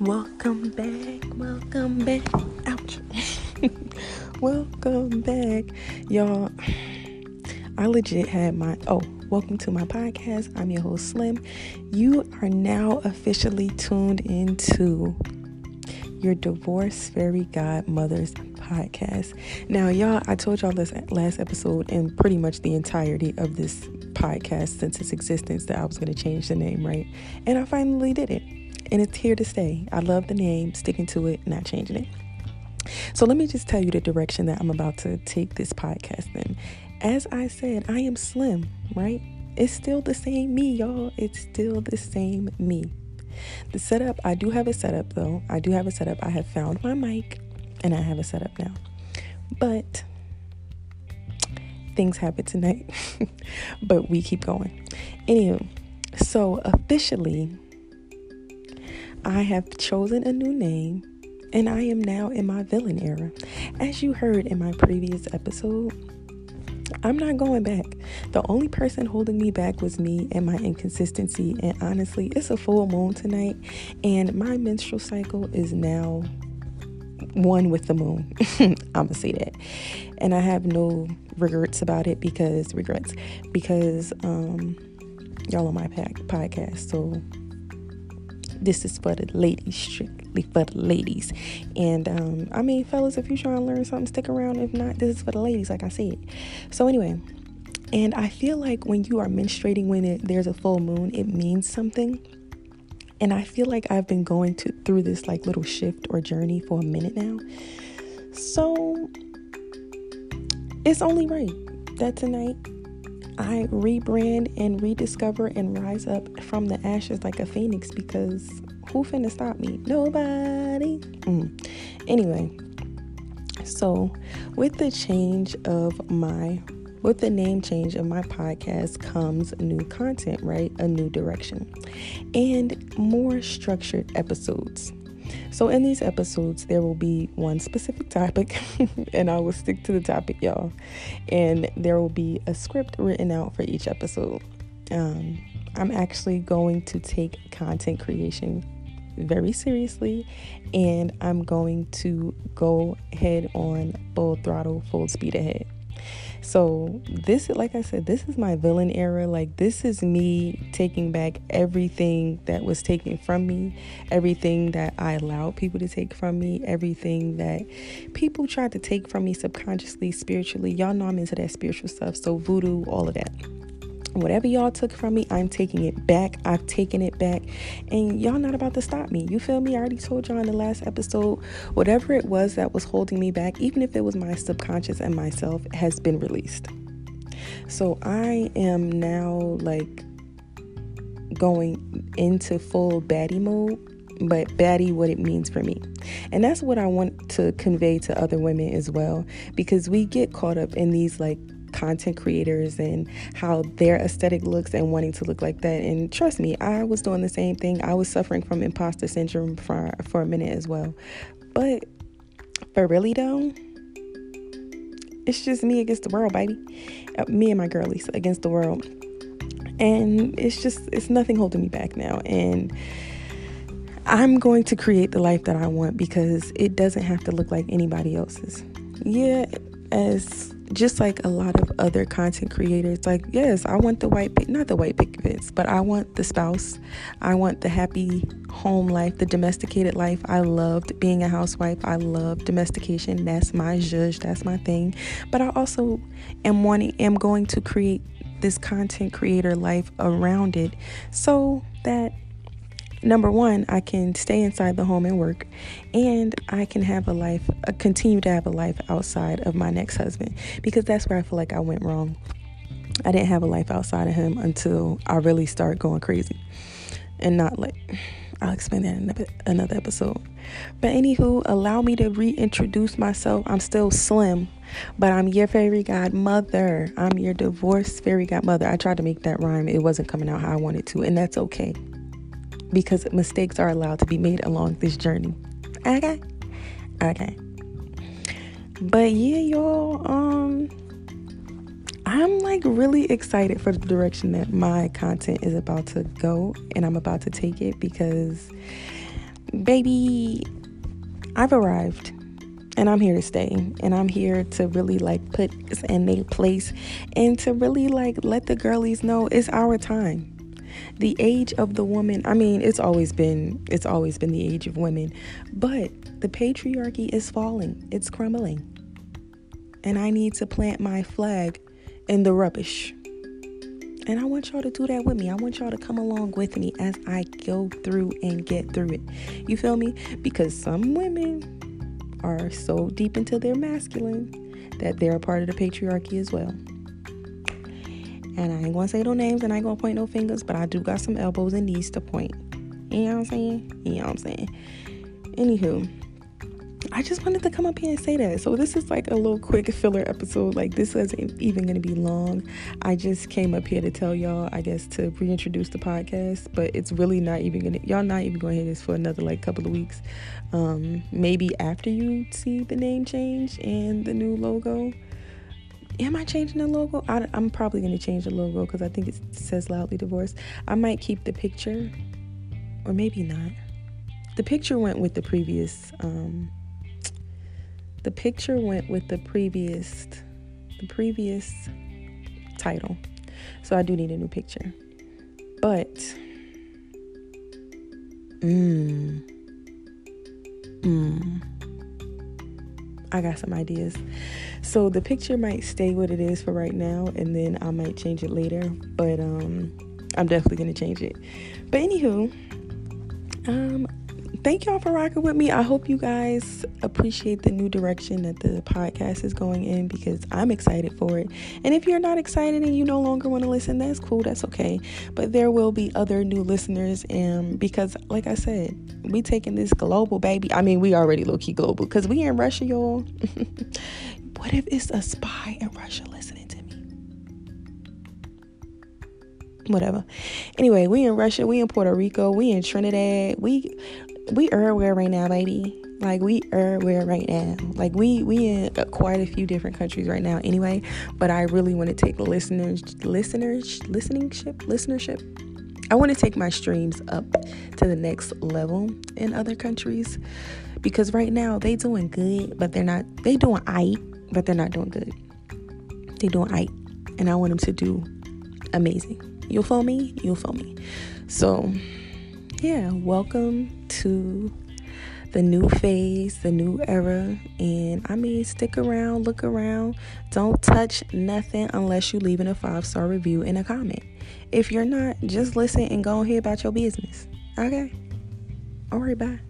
Welcome back, welcome back. Ouch. welcome back. Y'all, I legit had my oh, welcome to my podcast. I'm your host Slim. You are now officially tuned into your divorce fairy godmother's podcast. Now, y'all, I told y'all this last episode and pretty much the entirety of this podcast since its existence that I was going to change the name, right? And I finally did it and it's here to stay. I love the name, sticking to it, not changing it. So let me just tell you the direction that I'm about to take this podcast in. As I said, I am slim, right? It's still the same me, y'all. It's still the same me. The setup, I do have a setup though. I do have a setup. I have found my mic and I have a setup now. But things happen tonight. but we keep going. Anywho, so officially, I have chosen a new name and I am now in my villain era. As you heard in my previous episode, I'm not going back. The only person holding me back was me and my inconsistency. And honestly, it's a full moon tonight, and my menstrual cycle is now one with the moon. I'm gonna say that. And I have no regrets about it because regrets because um y'all on my pack podcast. So this is for the ladies, strictly for the ladies. And um, I mean, fellas, if you're trying to learn something, stick around. If not, this is for the ladies, like I said. So anyway, and I feel like when you are menstruating, when it, there's a full moon, it means something. And I feel like I've been going to through this like little shift or journey for a minute now. So it's only right that tonight I rebrand and rediscover and rise up from the ashes like a phoenix because who finna stop me? Nobody. Mm. Anyway, so with the change of my with the name change of my podcast comes new content, right? A new direction and more structured episodes. So, in these episodes, there will be one specific topic, and I will stick to the topic, y'all. And there will be a script written out for each episode. Um, I'm actually going to take content creation very seriously, and I'm going to go head on full throttle, full speed ahead. So, this, like I said, this is my villain era. Like, this is me taking back everything that was taken from me, everything that I allowed people to take from me, everything that people tried to take from me subconsciously, spiritually. Y'all know I'm into that spiritual stuff. So, voodoo, all of that. Whatever y'all took from me, I'm taking it back. I've taken it back. And y'all not about to stop me. You feel me? I already told y'all in the last episode, whatever it was that was holding me back, even if it was my subconscious and myself, has been released. So I am now like going into full baddie mode, but baddie what it means for me. And that's what I want to convey to other women as well because we get caught up in these like content creators and how their aesthetic looks and wanting to look like that. And trust me, I was doing the same thing. I was suffering from imposter syndrome for for a minute as well. But for really though, it's just me against the world, baby. Uh, me and my girlies against the world. And it's just it's nothing holding me back now. And I'm going to create the life that I want because it doesn't have to look like anybody else's. Yeah, as just like a lot of other content creators like yes i want the white not the white pickets but i want the spouse. I want the happy home life the domesticated life. I loved being a housewife. I love domestication. That's my judge that's my thing. But i also am wanting am going to create this content creator life around it so that number one, I can stay inside the home and work, and I can have a life, uh, continue to have a life outside of my next husband because that's where I feel like I went wrong. I didn't have a life outside of him until I really start going crazy and not like. I'll explain that in another episode. But anywho, allow me to reintroduce myself. I'm still slim, but I'm your fairy godmother. I'm your divorce fairy godmother. I tried to make that rhyme. It wasn't coming out how I wanted to, and that's okay because mistakes are allowed to be made along this journey. Okay? Okay. But yeah, y'all, um I'm like really excited for the direction that my content is about to go and I'm about to take it because baby, I've arrived and I'm here to stay. And I'm here to really like put in their place and to really like let the girlies know it's our time. The age of the woman, I mean, it's always been it's always been the age of women, but the patriarchy is falling. It's crumbling. And I need to plant my flag in the rubbish. And I want y'all to do that with me. I want y'all to come along with me as I go through and get through it. You feel me? Because some women are so deep into their masculine that they're a part of the patriarchy as well. And I ain't gonna say no names and I ain't gonna point no fingers, but I do got some elbows and knees to point. You know what I'm saying? You know what I'm saying? Anywho, I just wanted to come up here and say that. So this is like a little quick filler episode. Like this isn't even to be long. I just came up here to tell y'all, I guess, to reintroduce the podcast. But it's really not even gonna. Y'all not even to hear this for another like couple of weeks. Um, maybe after you see the name change and the new logo. Am I changing the logo? I, am probably going to change the logo because I think it says loudly divorced. I might keep the picture, or maybe not. The picture went with the previous. Um, the picture went with the previous the previous title. So I do need a new picture. But mmm mmm I got some ideas. So the picture might stay what it is for right now and then I might change it later, but um I'm definitely to change it. But anywho, um thank y'all for rocking with me. I hope you guys appreciate the new direction that the podcast is going in because I'm excited for it. And if you're not excited and you no longer want to listen, that's cool. That's okay. But there will be other new listeners, and because, like I said, we taking this global baby. I mean, we already low key global because we in Russia, y'all. what if it's a spy in Russia listening to me? Whatever. Anyway, we in Russia, we in Puerto Rico, we in Trinidad, we we are where right now, baby. Like we are where right now. Like we we in uh, quite a few different countries right now. Anyway, but I really want to take listeners, listeners, listening ship, listenership. I want to take my streams up to the next level in other countries because right now they doing good, but they're not. They doing I, but they're not doing good. They doing I, and I want them to do amazing. You'll feel me. You'll feel me. So yeah, welcome to the new phase, the new era. And I mean, stick around, look around. Don't touch nothing unless you leave in a five star review and a comment. If you're not, just listen and go ahead about your business. Okay? All right, bye.